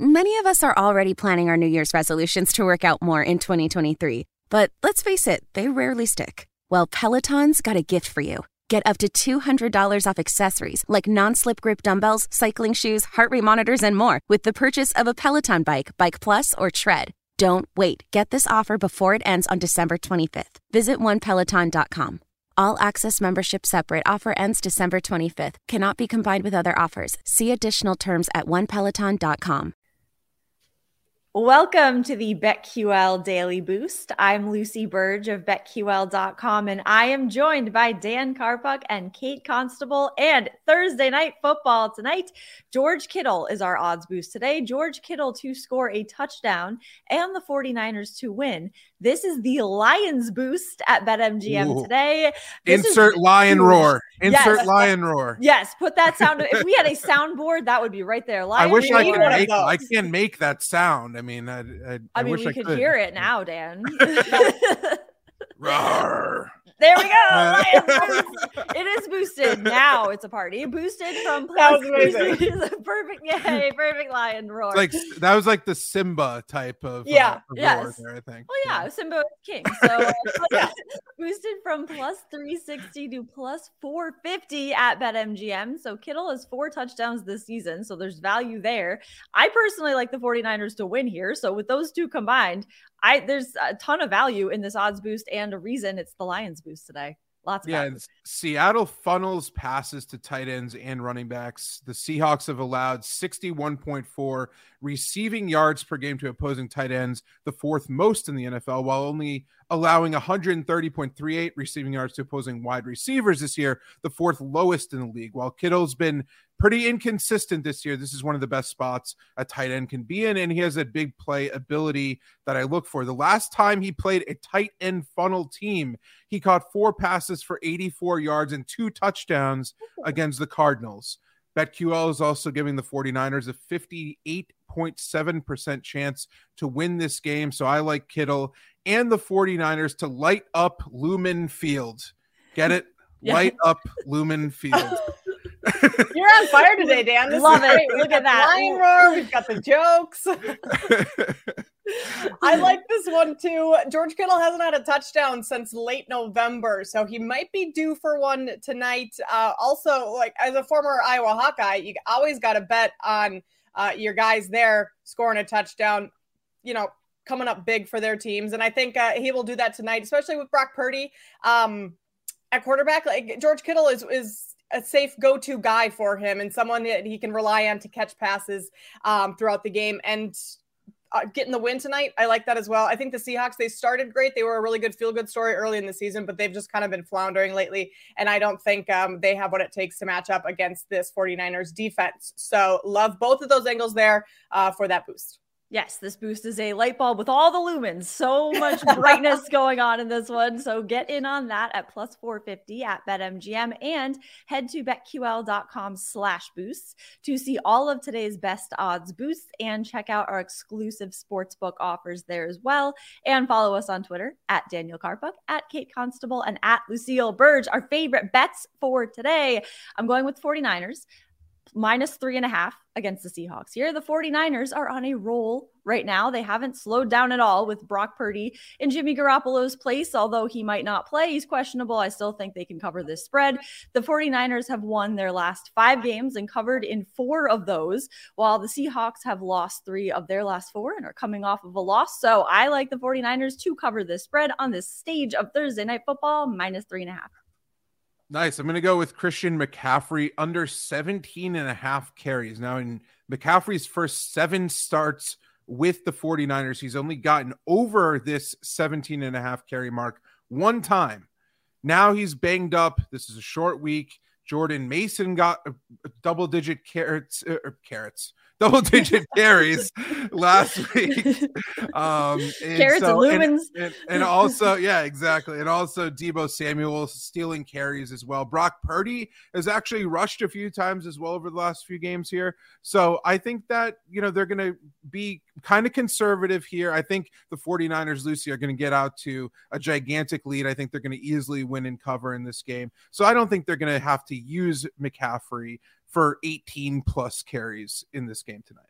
Many of us are already planning our New Year's resolutions to work out more in 2023. But let's face it, they rarely stick. Well, Peloton's got a gift for you. Get up to $200 off accessories like non slip grip dumbbells, cycling shoes, heart rate monitors, and more with the purchase of a Peloton bike, Bike Plus, or Tread. Don't wait. Get this offer before it ends on December 25th. Visit onepeloton.com. All access membership separate offer ends December 25th. Cannot be combined with other offers. See additional terms at onepeloton.com. Welcome to the BetQL Daily Boost. I'm Lucy Burge of BetQL.com, and I am joined by Dan Karpuk and Kate Constable. And Thursday night football tonight, George Kittle is our odds boost today. George Kittle to score a touchdown and the 49ers to win. This is the Lions boost at BetMGM Ooh. today. This Insert lion roar. Insert yes. lion roar. Yes, put that sound. if we had a soundboard, that would be right there. Lion I wish roar. I could make. I can't make that sound. I mean, I, I, I, I mean, wish we I could, could hear it now, Dan. roar. There we go. it is boosted. Now it's a party. Boosted from plus. That was amazing. perfect, yay, perfect lion roar. Like that was like the Simba type of yeah, uh, yes. there, I think. Well, yeah, yeah. Simba is king. So uh, yeah. boosted from plus 360 to plus 450 at BetMGM. So Kittle has four touchdowns this season. So there's value there. I personally like the 49ers to win here. So with those two combined, I there's a ton of value in this odds boost and a reason it's the Lions boost today. Lots of yeah. Seattle funnels passes to tight ends and running backs. The Seahawks have allowed 61.4 receiving yards per game to opposing tight ends, the fourth most in the NFL, while only allowing 130.38 receiving yards to opposing wide receivers this year, the fourth lowest in the league. While Kittle's been pretty inconsistent this year, this is one of the best spots a tight end can be in, and he has a big play ability that I look for. The last time he played a tight end funnel team, he caught four passes for 84 yards and two touchdowns against the Cardinals. BetQL is also giving the 49ers a 58.7% chance to win this game. So I like Kittle and the 49ers to light up Lumen Field. Get it? Yeah. Light up Lumen Field. You're on fire today, Dan. This Love it. Look at that. Lion roar. We've got the jokes. I like this one too. George Kittle hasn't had a touchdown since late November, so he might be due for one tonight. Uh, also, like as a former Iowa Hawkeye, you always got to bet on uh, your guys there scoring a touchdown. You know, coming up big for their teams, and I think uh, he will do that tonight, especially with Brock Purdy um, at quarterback. Like George Kittle is is a safe go-to guy for him and someone that he can rely on to catch passes um, throughout the game and uh, getting the win tonight. I like that as well. I think the Seahawks they started great. They were a really good feel good story early in the season, but they've just kind of been floundering lately and I don't think um, they have what it takes to match up against this 49ers defense. So love both of those angles there uh, for that boost. Yes, this boost is a light bulb with all the lumens. So much brightness going on in this one. So get in on that at plus 450 at BetMGM and head to betql.com slash boosts to see all of today's best odds boosts and check out our exclusive sportsbook offers there as well. And follow us on Twitter at Daniel Karpuk, at Kate Constable, and at Lucille Burge. Our favorite bets for today. I'm going with 49ers minus three and a half against the Seahawks. Here, the 49ers are on a roll right now. They haven't slowed down at all with Brock Purdy in Jimmy Garoppolo's place. Although he might not play, he's questionable. I still think they can cover this spread. The 49ers have won their last five games and covered in four of those, while the Seahawks have lost three of their last four and are coming off of a loss. So I like the 49ers to cover this spread on this stage of Thursday night football, minus three and a half. Nice. I'm going to go with Christian McCaffrey under 17 and a half carries. Now, in McCaffrey's first seven starts with the 49ers, he's only gotten over this 17 and a half carry mark one time. Now he's banged up. This is a short week. Jordan Mason got double digit carrots, uh, carrots, double digit carries last week. Um, and Carrots so, and lumens. And, and, and, also, yeah, exactly. And also Deebo Samuel stealing carries as well. Brock Purdy has actually rushed a few times as well over the last few games here. So I think that, you know, they're going to be kind of conservative here. I think the 49ers, Lucy, are going to get out to a gigantic lead. I think they're going to easily win and cover in this game. So I don't think they're going to have to use McCaffrey for 18 plus carries in this game tonight.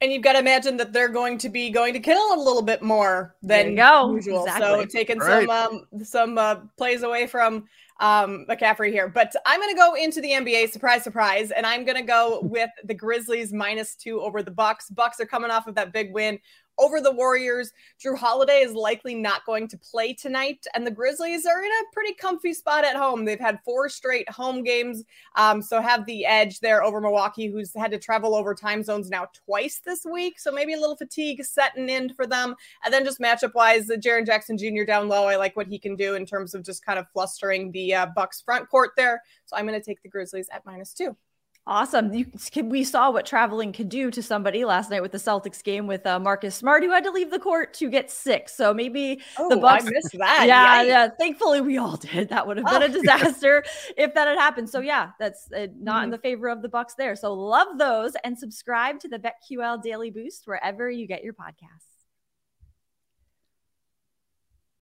And you've got to imagine that they're going to be going to Kittle a little bit more than usual. Exactly. So taking right. some um, some uh, plays away from um, McCaffrey here. But I'm going to go into the NBA. Surprise, surprise, and I'm going to go with the Grizzlies minus two over the Bucks. Bucks are coming off of that big win over the Warriors. Jrue Holiday is likely not going to play tonight, and the Grizzlies are in a pretty comfy spot at home. They've had four straight home games, um, so have the edge there over Milwaukee, who's had to travel over time zones now twice this week. So maybe a little fatigue setting in for them. And then just matchup wise, the Jaren Jackson Jr. down low, I like what he can do in terms of just kind of flustering the uh, Bucks front court there. So I'm going to take the Grizzlies at minus two. Awesome. You, we saw what traveling could do to somebody last night with the Celtics game with uh, Marcus Smart, who had to leave the court to get sick. So maybe oh, the Bucks I missed that. Yeah, Yikes. yeah. Thankfully, we all did. That would have been oh. a disaster if that had happened. So yeah, that's uh, not mm-hmm. in the favor of the Bucks there. So love those and subscribe to the BetQL Daily Boost wherever you get your podcasts.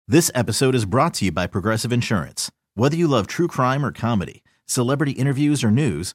This episode is brought to you by Progressive Insurance. Whether you love true crime or comedy, celebrity interviews or news